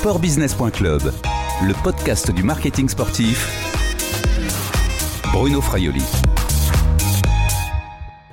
Sportbusiness.club, le podcast du marketing sportif. Bruno Fraioli.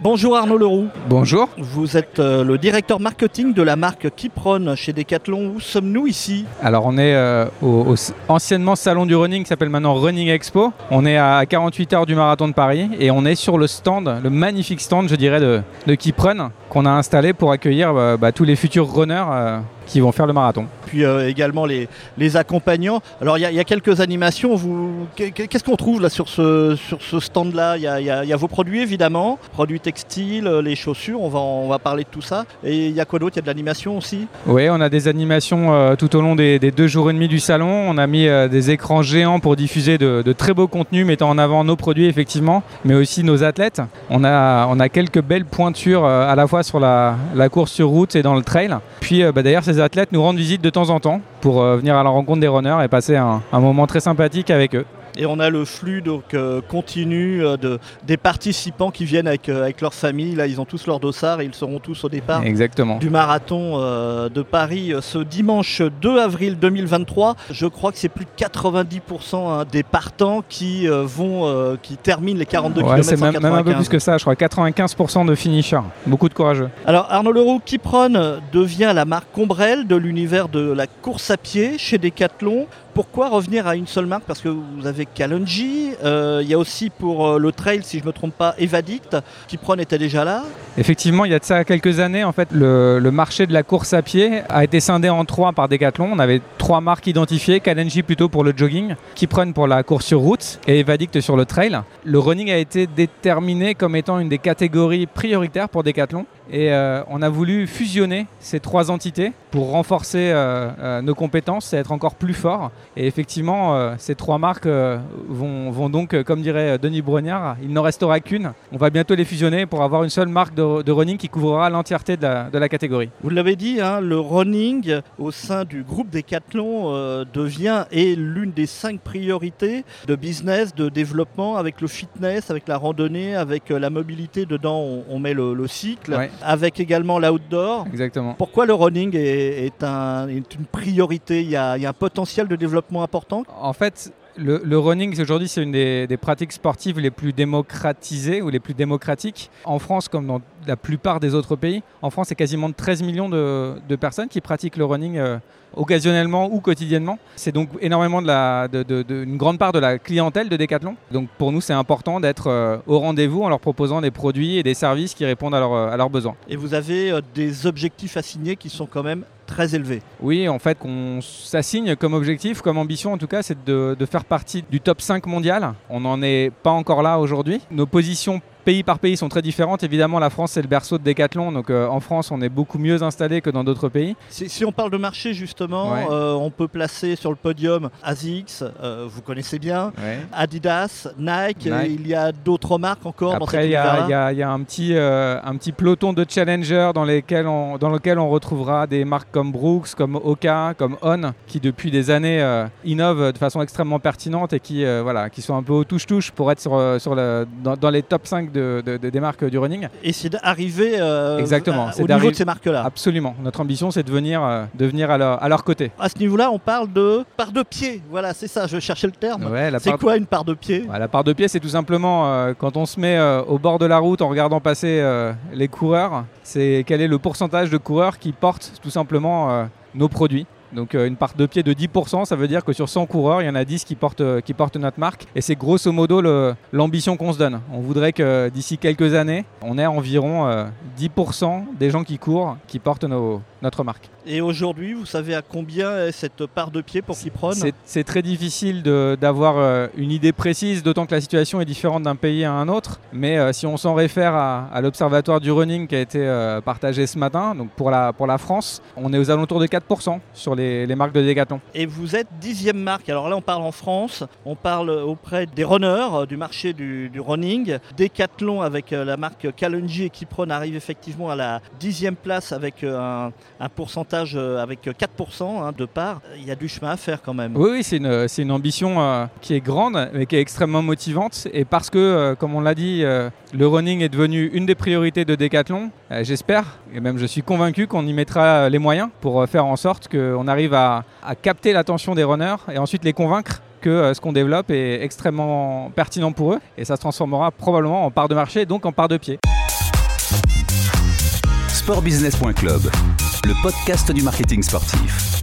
Bonjour Arnaud Leroux. Bonjour. Vous êtes euh, le directeur marketing de la marque Kipron chez Decathlon. Où sommes-nous ici? Alors on est euh, au, anciennement salon du running qui s'appelle maintenant Running Expo. On est à 48 heures du marathon de Paris et on est sur le stand, le magnifique stand je dirais de, de Kiprun qu'on a installé pour accueillir euh, bah, tous les futurs runners euh, qui vont faire le marathon. Puis euh, également les, les accompagnants. Alors il y, a- il y a quelques animations. Vous, qu'est-ce qu'on trouve là sur ce, sur ce stand-là? Il y, a- y y vos produits évidemment, produits textiles, euh, les chaussures. On va, on va parler de tout ça. Et il y a quoi d'autre? Il y a de l'animation aussi? Oui, on a des animations euh, tout au long des, des deux jours et demi du salon. On a mis euh, des écrans géants pour diffuser de, de très beaux contenus mettant en avant nos produits effectivement, mais aussi nos athlètes. On a, on a quelques belles pointures à la fois sur la, la course sur route et dans le trail. Puis bah, d'ailleurs ces athlètes nous rendent visite de temps en temps pour euh, venir à la rencontre des runners et passer un moment très sympathique avec eux. Et on a le flux donc euh, continu euh, de, des participants qui viennent avec, euh, avec leur famille. Là, ils ont tous leur dossard et ils seront tous au départ. Exactement. du marathon de Paris ce dimanche 2 avril 2023. Je crois que c'est plus de 90% hein, des partants qui vont, qui terminent les 42 Ouais, km c'est même, même un peu plus que ça, je crois 95% de finishers. Beaucoup de courageux. Alors Arnaud Leroux, Kipron devient la marque ombrelle de l'univers de la course à pied chez Decathlon. Pourquoi revenir à une seule marque? Parce que vous avez Kalonji, euh, il y a aussi pour euh, le trail, si je ne me trompe pas, Evadict. Kipron était déjà là. Effectivement, il y a de ça quelques années, en fait, le, marché de la course à pied a été scindé en trois par Decathlon. On avait trois marques identifiées, Kalenji plutôt pour le jogging, Kipron pour la course sur route et Evadict sur le trail. Le running a été déterminé comme étant une des catégories prioritaires pour Decathlon. Et euh, on a voulu fusionner ces trois entités pour renforcer euh, euh, nos compétences et être encore plus forts. Et effectivement, ces trois marques vont, vont donc, comme dirait Denis Brognard, il n'en restera qu'une. On va bientôt les fusionner pour avoir une seule marque de, de running qui couvrira l'entièreté de la, de la catégorie. Vous l'avez dit, hein, le running au sein du groupe Decathlon devient et l'une des cinq priorités de business, de développement avec le fitness, avec la randonnée, avec la mobilité. Dedans, on, on met le, le cycle, Ouais. Avec également l'outdoor. Exactement. Pourquoi le running est, est un- est une priorité? Il y, a, il y a un potentiel de développement important? En fait, le, running aujourd'hui, c'est une des, pratiques sportives les plus démocratisées ou les plus démocratiques. En France, comme dans la plupart des autres pays, en France, c'est quasiment 13 millions de, personnes qui pratiquent le running euh, occasionnellement ou quotidiennement. C'est donc énormément de la, de, de- une grande part de la clientèle de Decathlon. Donc pour nous, c'est important d'être euh, au rendez-vous en leur proposant des produits et des services qui répondent à, leurs- à leurs besoins. Et vous avez euh, des objectifs assignés qui sont quand même très élevés. Oui, en fait, qu'on s'assigne comme objectif, comme ambition en tout cas, c'est de, de faire partie du top 5 mondial. On n'en est pas encore là aujourd'hui. Nos positions pays par pays sont très différentes. Évidemment, la France, c'est le berceau de Decathlon. Donc euh, en France, on est beaucoup mieux installé que dans d'autres pays. Si, si on parle de marché justement, Ouais. euh, on peut placer sur le podium ASICS, euh, vous connaissez bien, Adidas, Nike, Nike. et il y a d'autres marques encore Après, il y, a- univers-là il y a- il y a un petit, un petit peloton de challengers dans, lesquels on, dans lequel on retrouvera des marques comme Brooks, comme Oka, comme On, qui depuis des années innovent de façon extrêmement pertinente et qui, voilà, qui sont un peu au touche-touche pour être sur, sur le, dans, dans les top 5 de, de- de- des marques du running. Et c'est d'arriver euh, Exactement, au niveau de ces marques-là. Absolument. Notre ambition, c'est de venir, euh, de venir à, leur, à leur côté. À ce niveau-là, on parle de part de pied. Voilà, c'est ça, je cherchais le terme. Ouais, c'est part- quoi une part de pied? Ouais, la part de pied, c'est tout simplement euh, quand on se met au bord de la route en regardant passer les coureurs, c'est quel est le pourcentage de coureurs qui portent tout simplement nos produits. Donc euh, une part de pied de 10%, ça veut dire que sur 100 coureurs, il y en a 10 qui portent, euh, qui portent notre marque. Et c'est grosso modo l'ambition qu'on se donne. On voudrait que d'ici quelques années, on ait environ euh, 10% des gens qui courent qui portent nos- notre marque. Et aujourd'hui, vous savez à combien est cette part de pied pour Kipron C'est- très difficile d'avoir euh, une idée précise, d'autant que la situation est différente d'un pays à un autre. Mais euh, si on s'en réfère à, à l'Observatoire du running qui a été euh, partagé ce matin, donc pour la, pour la France, on est aux alentours de 4% sur les, les marques de Decathlon. Et vous êtes dixième marque. Alors là, on parle en France, on parle auprès des runners du marché du, du running. Decathlon avec la marque Kalonji et Kipron arrive effectivement à la dixième place avec un, un pourcentage euh, avec 4% hein, de part. Il y a du chemin à faire quand même. Oui, oui c'est une, une, ambition euh, qui est grande, mais qui est extrêmement motivante. Et parce que, euh, comme on l'a dit, le running est devenu une des priorités de Decathlon, j'espère, et même je suis convaincu qu'on y mettra les moyens pour faire en sorte qu'on arrive à, à capter l'attention des runners et ensuite les convaincre que ce qu'on développe est extrêmement pertinent pour eux et ça se transformera probablement en part de marché, donc en part de pied. Sportbusiness.club, le podcast du marketing sportif.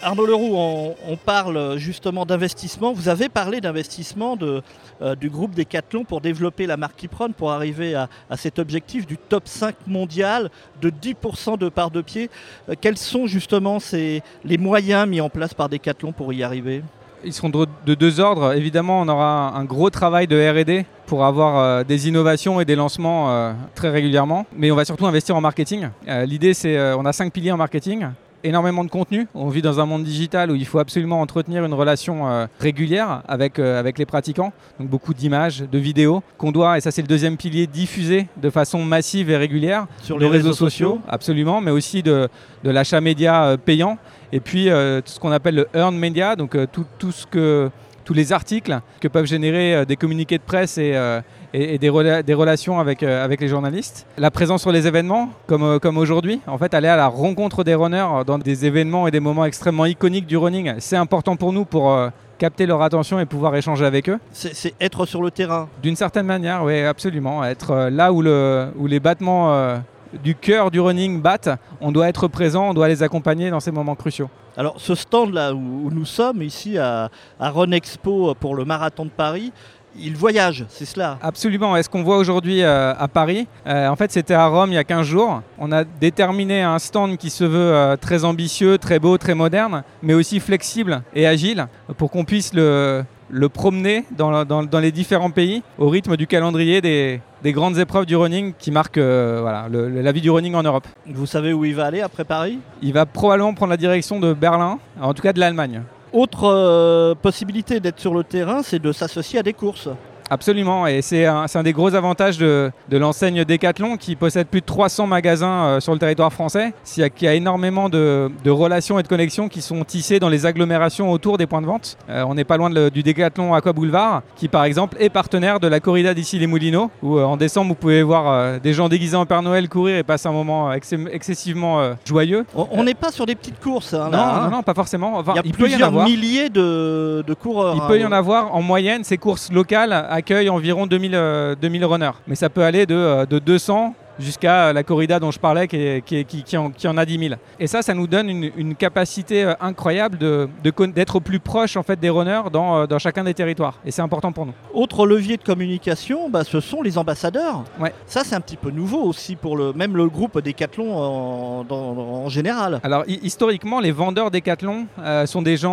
Arnaud Leroux, on, parle justement d'investissement. Vous avez parlé d'investissement euh, du groupe Decathlon pour développer la marque Kipron, pour arriver à, cet objectif du top 5 mondial de 10% de part de pied. Euh, quels sont justement les moyens mis en place par Decathlon pour y arriver? Ils seront de deux ordres. Évidemment, on aura un gros travail de RD pour avoir euh, des innovations et des lancements euh, très régulièrement. Mais on va surtout investir en marketing. Euh, l'idée, c'est on a cinq piliers en marketing énormément de contenu. On vit dans un monde digital où il faut absolument entretenir une relation régulière avec, avec les pratiquants. Donc beaucoup d'images, de vidéos qu'on doit, et ça c'est le deuxième pilier, diffuser de façon massive et régulière sur les, réseaux, sociaux, Absolument, mais aussi de, de l'achat média payant et puis euh, tout ce qu'on appelle le earned media, donc euh, tout, tout, ce que, tous les articles que peuvent générer euh, des communiqués de presse et, et, des, des, relations avec, avec les journalistes. La présence sur les événements, comme, comme aujourd'hui, en fait, aller à la rencontre des runners dans des événements et des moments extrêmement iconiques du running, c'est important pour nous pour capter leur attention et pouvoir échanger avec eux. C'est être sur le terrain. D'une certaine manière, oui, absolument. Être là où, le, où les battements du cœur du running bat, on doit être présent, on doit les accompagner dans ces moments cruciaux. Alors ce stand là où, nous sommes ici à, à Run Expo pour le marathon de Paris, il voyage, c'est cela? Absolument. est ce qu'on voit aujourd'hui euh, à Paris, euh, en fait, c'était à Rome il y a 15 jours. On a déterminé un stand qui se veut euh, très ambitieux, très beau, très moderne, mais aussi flexible et agile pour qu'on puisse le, le promener dans, dans, les différents pays au rythme du calendrier des, des grandes épreuves du running qui marquent euh, voilà, la vie du running en Europe. Vous savez où il va aller après Paris? Il va probablement prendre la direction de Berlin, en tout cas de l'Allemagne. Autre euh, possibilité d'être sur le terrain, c'est de s'associer à des courses. Absolument, et c'est un, des gros avantages de, l'enseigne Decathlon qui possède plus de 300 magasins euh, sur le territoire français, qui a, énormément de, relations et de connexions qui sont tissées dans les agglomérations autour des points de vente. Euh, on n'est pas loin du Decathlon Aqua Boulevard, qui par exemple est partenaire de la corrida d'ici les Moulineaux, où euh, en décembre vous pouvez voir des gens déguisés en Père Noël courir et passer un moment excessivement joyeux. On n'est pas sur des petites courses. Hein, non, hein. non, non, pas forcément. il, y a plusieurs milliers de, coureurs. Il peut y hein. en avoir en moyenne, ces courses locales accueille environ 2000, 2000 euh, runners. Mais ça peut aller de, euh, de 200 jusqu'à la corrida dont je parlais qui, qui, qui, en, qui, en, a 10 000. Et ça, ça nous donne une, capacité euh, incroyable d'être de, au plus proche en fait, des runners dans, euh, dans chacun des territoires. Et c'est important pour nous. Autre levier de communication, bah, ce sont les ambassadeurs. Ouais. Ça, c'est un petit peu nouveau aussi pour le, même le groupe Decathlon en, en général. Alors, historiquement, les vendeurs Decathlon euh, sont des gens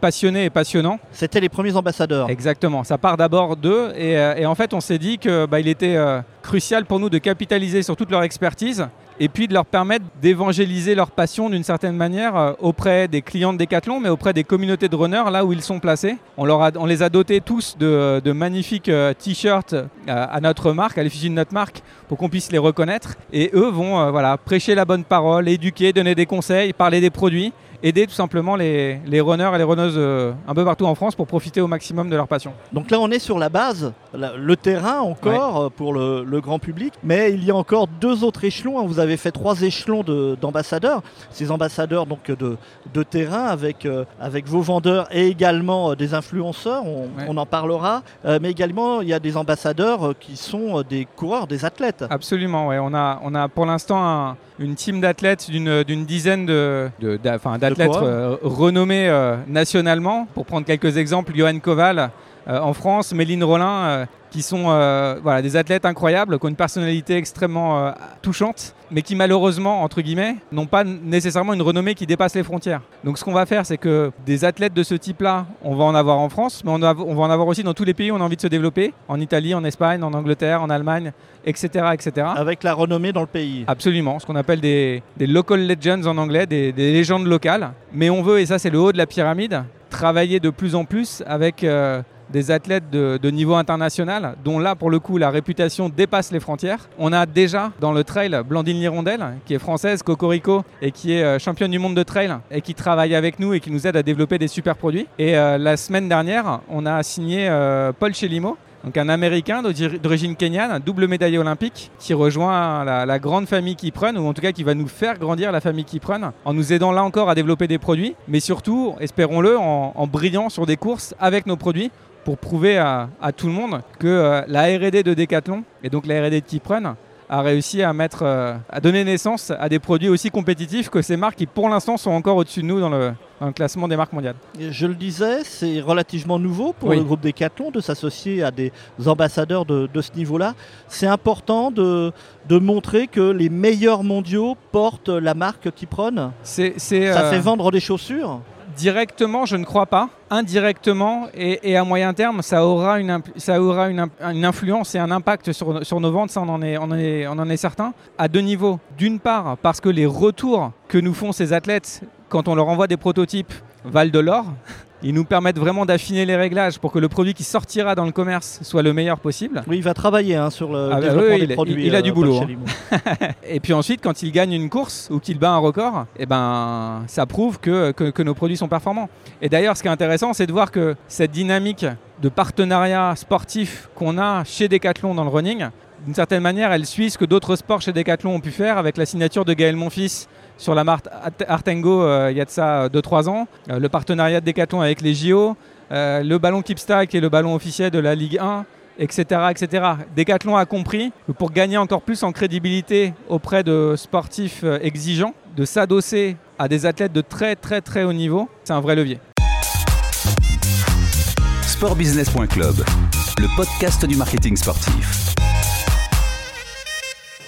passionnés et passionnants. C'était les premiers ambassadeurs. Exactement. Ça part d'abord d'eux. Et, et, en fait, on s'est dit qu'il bah, était crucial pour nous de capitaliser sur toute leur expertise et puis de leur permettre d'évangéliser leur passion d'une certaine manière euh, auprès des clients de Decathlon, mais auprès des communautés de runners là où ils sont placés. On, les a dotés tous de, de magnifiques euh, t-shirts euh, à notre marque, à l'effigie de notre marque, pour qu'on puisse les reconnaître. Et eux vont voilà, prêcher la bonne parole, éduquer, donner des conseils, parler des produits aider tout simplement les, les runners et les runneuses un peu partout en France pour profiter au maximum de leur passion. Donc là, on est sur la base, le terrain encore pour le, le, grand public, mais il y a encore deux autres échelons. Vous avez fait trois échelons d'ambassadeurs. Ces ambassadeurs donc de, de terrain avec, euh, avec vos vendeurs et également euh, des influenceurs, on, en parlera. Euh, mais également, il y a des ambassadeurs qui sont des coureurs, des athlètes. Absolument, ouais. on, a, on a pour l'instant une team d'athlètes d'une dizaine d'athlètes de, de, renommés nationalement. Pour prendre quelques exemples, Johan Koval en France, Méline Rollin qui sont euh, voilà, des athlètes incroyables, qui ont une personnalité extrêmement euh, touchante, mais qui malheureusement, entre guillemets, n'ont pas nécessairement une renommée qui dépasse les frontières. Donc ce qu'on va faire, c'est que des athlètes de ce type-là, on va en avoir en France, mais on, va en avoir aussi dans tous les pays où on a envie de se développer, en Italie, en Espagne, en Angleterre, en Allemagne, etc. etc. Avec la renommée dans le pays. Absolument, ce qu'on appelle des, local legends en anglais, des, légendes locales. Mais on veut, et ça c'est le haut de la pyramide, travailler de plus en plus avec... Euh, des athlètes de, niveau international, dont là, pour le coup, la réputation dépasse les frontières. On a déjà dans le trail Blandine Lirondelle, qui est française, Cocorico, et qui est euh, championne du monde de trail, et qui travaille avec nous et qui nous aide à développer des super produits. Et euh, la semaine dernière, on a signé euh, Paul Chelimo, donc un Américain d'origine kenyane, double médaillé olympique, qui rejoint la, grande famille Kipron, ou en tout cas qui va nous faire grandir la famille Kipron, en nous aidant là encore à développer des produits, mais surtout, espérons-le, en, brillant sur des courses avec nos produits pour prouver à, tout le monde que euh, la R&D de Decathlon, et donc la R&D de Kipron, a réussi à mettre, euh, à donner naissance à des produits aussi compétitifs que ces marques qui pour l'instant sont encore au-dessus de nous dans le, classement des marques mondiales. Je le disais, c'est relativement nouveau pour le groupe Decathlon de s'associer à des ambassadeurs de, ce niveau-là. C'est important de, de, montrer que les meilleurs mondiaux portent la marque Kipron. C'est, Ça euh, fait vendre des chaussures Directement, je ne crois pas. Indirectement et, à moyen terme, ça aura une, ça aura une, influence et un impact sur, nos ventes, ça on en, est, on en est certain. À deux niveaux. D'une part, parce que les retours que nous font ces athlètes quand on leur envoie des prototypes valent de l'or. Ils nous permettent vraiment d'affiner les réglages pour que le produit qui sortira dans le commerce soit le meilleur possible. Oui, il va travailler hein, sur le ah bah développement des produits. Il, a du euh, boulot. Hein. et puis ensuite, quand il gagne une course ou qu'il bat un record, eh ben, ça prouve que, que, nos produits sont performants. Et d'ailleurs, ce qui est intéressant, c'est de voir que cette dynamique de partenariat sportif qu'on a chez Decathlon dans le running, d'une certaine manière, elle suit ce que d'autres sports chez Decathlon ont pu faire avec la signature de Gaël Monfils sur la marque Artengo euh, il y a de ça 2-3 ans, euh, le partenariat de Decathlon avec les JO, euh, le ballon Kipstack qui est le ballon officiel de la Ligue 1, etc., etc. Decathlon a compris que pour gagner encore plus en crédibilité auprès de sportifs exigeants, de s'adosser à des athlètes de très très très haut niveau, c'est un vrai levier. Sportbusiness.club, le podcast du marketing sportif.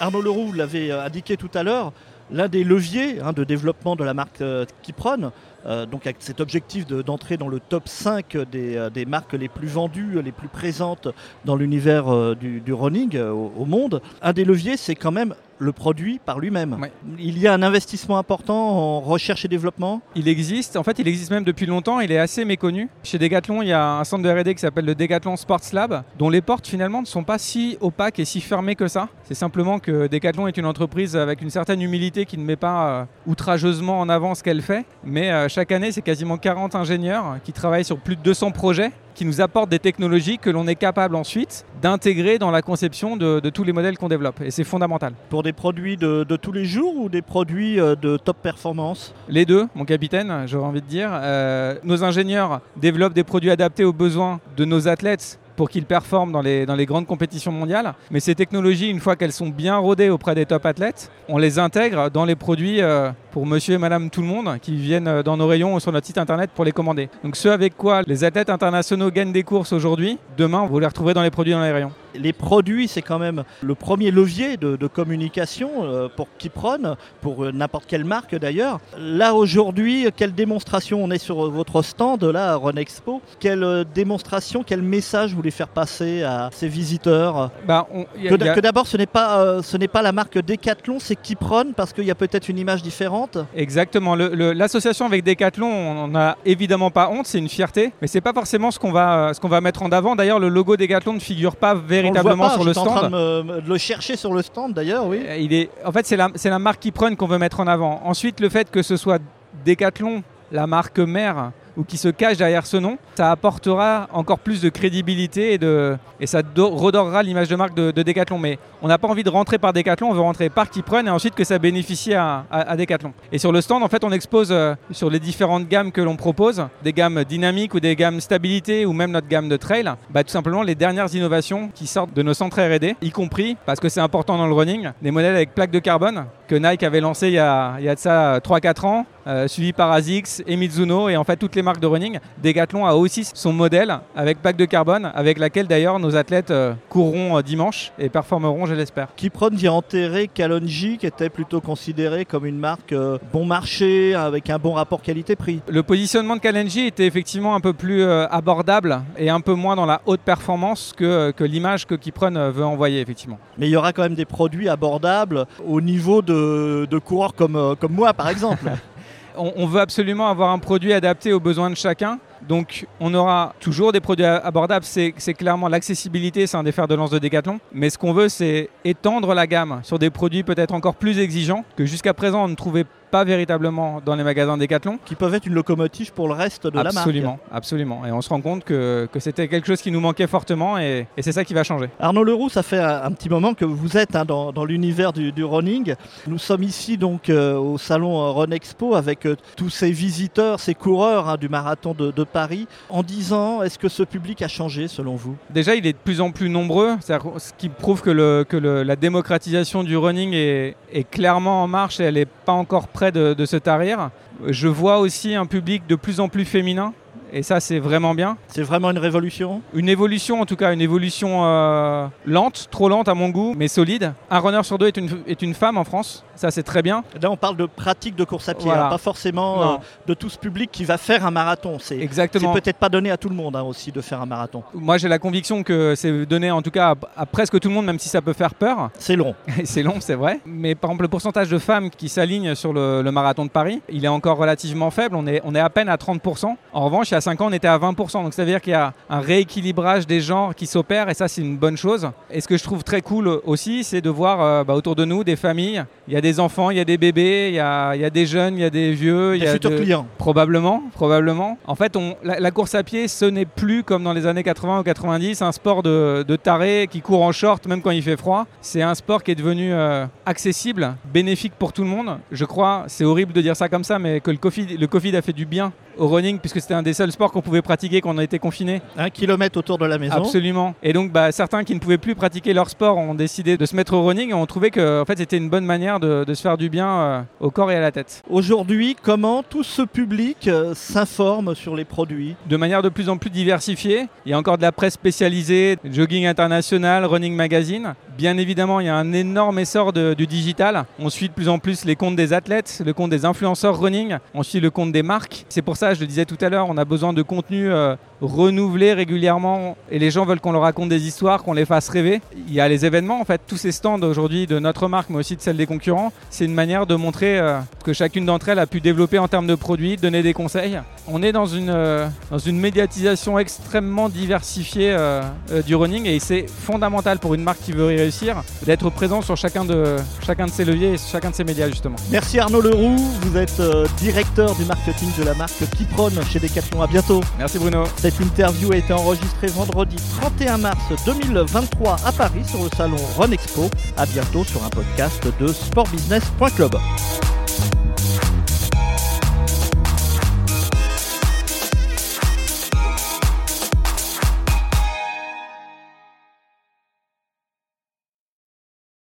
Arnaud Leroux, vous l'avez indiqué tout à l'heure, l'un des leviers hein, de développement de la marque euh, Kipron, euh, donc avec cet objectif d'entrer dans le top 5 euh, des, marques les plus vendues, les plus présentes dans l'univers du, running au, monde, un des leviers c'est quand même le produit par lui-même. Il y a un investissement important en recherche et développement Il existe, en fait il existe même depuis longtemps, il est assez méconnu. Chez Decathlon, il y a un centre de R&D qui s'appelle le Decathlon Sports Lab, dont les portes finalement ne sont pas si opaques et si fermées que ça. C'est simplement que Decathlon est une entreprise avec une certaine humilité qui ne met pas euh, outrageusement en avant ce qu'elle fait, mais euh, chaque année c'est quasiment 40 ingénieurs qui travaillent sur plus de 200 projets qui nous apportent des technologies que l'on est capable ensuite d'intégrer dans la conception de, tous les modèles qu'on développe. Et c'est fondamental. Pour des produits de, tous les jours ou des produits euh, de top performance? Les deux, mon capitaine, j'aurais envie de dire. Euh, nos ingénieurs développent des produits adaptés aux besoins de nos athlètes pour qu'ils performent dans les, grandes compétitions mondiales. Mais ces technologies, une fois qu'elles sont bien rodées auprès des top athlètes, on les intègre dans les produits euh, pour monsieur et madame tout le monde qui viennent euh, dans nos rayons ou sur notre site internet pour les commander. Donc ce avec quoi les athlètes internationaux gagnent des courses aujourd'hui, demain vous les retrouverez dans les produits dans les rayons les produits, c'est quand même le premier levier de, communication euh, pour Kipron, pour euh, n'importe quelle marque d'ailleurs. Là aujourd'hui, quelle démonstration on est sur votre stand, là, à Expo? Quelle euh, démonstration, quel message vous voulez faire passer à ces visiteurs? Bah, Que, d'abord, ce n'est pas, ce n'est pas la marque Decathlon, c'est Kipron, parce qu'il y a peut-être une image différente? Exactement. L'association avec Decathlon, on n'a évidemment pas honte, c'est une fierté, mais c'est pas forcément ce qu'on va, ce qu'on va mettre en avant. D'ailleurs, le logo Decathlon ne figure pas véritablement véritablement sur le stand. en train de, le chercher sur le stand d'ailleurs, oui. Il est, en fait, c'est la, la marque qui prenne qu'on veut mettre en avant. Ensuite, le fait que ce soit Decathlon, la marque mère, ou qui se cache derrière ce nom, ça apportera encore plus de crédibilité et, de, et ça redorera l'image de marque de, Decathlon. Mais on n'a pas envie de rentrer par Decathlon, on veut rentrer par Kipron et ensuite que ça bénéficie à, à, Decathlon. Et sur le stand, en fait, on expose euh, sur les différentes gammes que l'on propose, des gammes dynamiques ou des gammes stabilité ou même notre gamme de trail, bah, tout simplement les dernières innovations qui sortent de nos centres R&D, y compris, parce que c'est important dans le running, des modèles avec plaques de carbone que Nike avait lancé il y a, il y a de ça 3-4 ans, euh, suivi par ASICS et Mizuno et en fait toutes les marques de running. Decathlon a aussi son modèle avec plaque de carbone avec laquelle d'ailleurs nos athlètes euh, courront euh, dimanche et performeront je l'espère. Kipron vient enterrer Kalonji qui était plutôt considéré comme une marque bon marché avec un bon rapport qualité-prix. Le positionnement de Kalonji était effectivement un peu plus abordable et un peu moins dans la haute performance que, que l'image que Kipron veut envoyer effectivement. Mais il y aura quand même des produits abordables au niveau de, de coureurs comme, comme moi par exemple. on, veut absolument avoir un produit adapté aux besoins de chacun. Donc on aura toujours des produits abordables, c'est clairement l'accessibilité, c'est un des fers de lance de Decathlon. Mais ce qu'on veut, c'est étendre la gamme sur des produits peut-être encore plus exigeants que jusqu'à présent on ne trouvait pas véritablement dans les magasins Decathlon. Qui peuvent être une locomotive pour le reste de la marque. Absolument, absolument. Et on se rend compte que, que c'était quelque chose qui nous manquait fortement et, et c'est ça qui va changer. Arnaud Leroux, ça fait un, petit moment que vous êtes hein, dans, dans l'univers du, du, running. Nous sommes ici donc euh, au salon euh, Run Expo avec euh, tous ces visiteurs, ces coureurs hein, du marathon de, de, Paris. En 10 ans, est-ce que ce public a changé selon vous? Déjà, il est de plus en plus nombreux, ce qui prouve que, le, que le, la démocratisation du running est, est clairement en marche et elle n'est pas encore prête de, se tarir. Je vois aussi un public de plus en plus féminin. Et ça, c'est vraiment bien. C'est vraiment une révolution Une évolution, en tout cas, une évolution euh, lente, trop lente à mon goût, mais solide. Un runner sur deux est une, est une femme en France ça c'est très bien. Là on parle de pratique de course à pied, hein, pas forcément euh, de tout ce public qui va faire un marathon. C'est peut-être pas donné à tout le monde hein, aussi de faire un marathon. Moi j'ai la conviction que c'est donné en tout cas à, presque tout le monde, même si ça peut faire peur. C'est long. c'est long, c'est vrai. Mais par exemple le pourcentage de femmes qui s'alignent sur le, marathon de Paris, il est encore relativement faible. On est, on est à peine à 30%. En revanche, il y a 5 ans on était à 20%. Donc ça veut dire qu'il y a un rééquilibrage des genres qui s'opère et ça c'est une bonne chose. Et ce que je trouve très cool aussi, c'est de voir euh, bah, autour de nous des familles. Il y a des enfants, il y a des bébés, il y a, il y a des jeunes, il y a des vieux. il y a futurs clients. Probablement, probablement. En fait, on, la, course à pied, ce n'est plus comme dans les années 80 ou 90, un sport de, de taré qui court en short même quand il fait froid. C'est un sport qui est devenu euh, accessible, bénéfique pour tout le monde. Je crois, c'est horrible de dire ça comme ça, mais que le Covid, le COVID a fait du bien au running puisque c'était un des seuls sports qu'on pouvait pratiquer quand on était confiné. Un kilomètre autour de la maison. Absolument. Et donc bah, certains qui ne pouvaient plus pratiquer leur sport ont décidé de se mettre au running et ont trouvé que en fait, c'était une bonne manière de, de se faire du bien euh, au corps et à la tête. Aujourd'hui, comment tout ce public euh, s'informe sur les produits? De manière de plus en plus diversifiée. Il y a encore de la presse spécialisée, Jogging International, Running Magazine. Bien évidemment, il y a un énorme essor de, du digital. On suit de plus en plus les comptes des athlètes, le compte des influenceurs running, on suit le compte des marques. C'est pour ça, je le disais tout à l'heure, on a besoin de contenu euh, renouvelé régulièrement et les gens veulent qu'on leur raconte des histoires, qu'on les fasse rêver. Il y a les événements, en fait, tous ces stands aujourd'hui de notre marque, mais aussi de celle des concurrents. C'est une manière de montrer euh, que chacune d'entre elles a pu développer en termes de produits, donner des conseils. On est dans une, euh, dans une médiatisation extrêmement diversifiée euh, du running et c'est fondamental pour une marque qui veut réussir d'être présent sur chacun de, chacun de ses leviers et chacun de ses médias justement. Merci Arnaud Leroux, vous êtes directeur du marketing de la marque Kipron chez Decathlon. À bientôt. Merci Bruno. Cette interview a été enregistrée vendredi 31 mars 2023 à Paris sur le salon Run Expo. À bientôt sur un podcast de sportbusiness.club.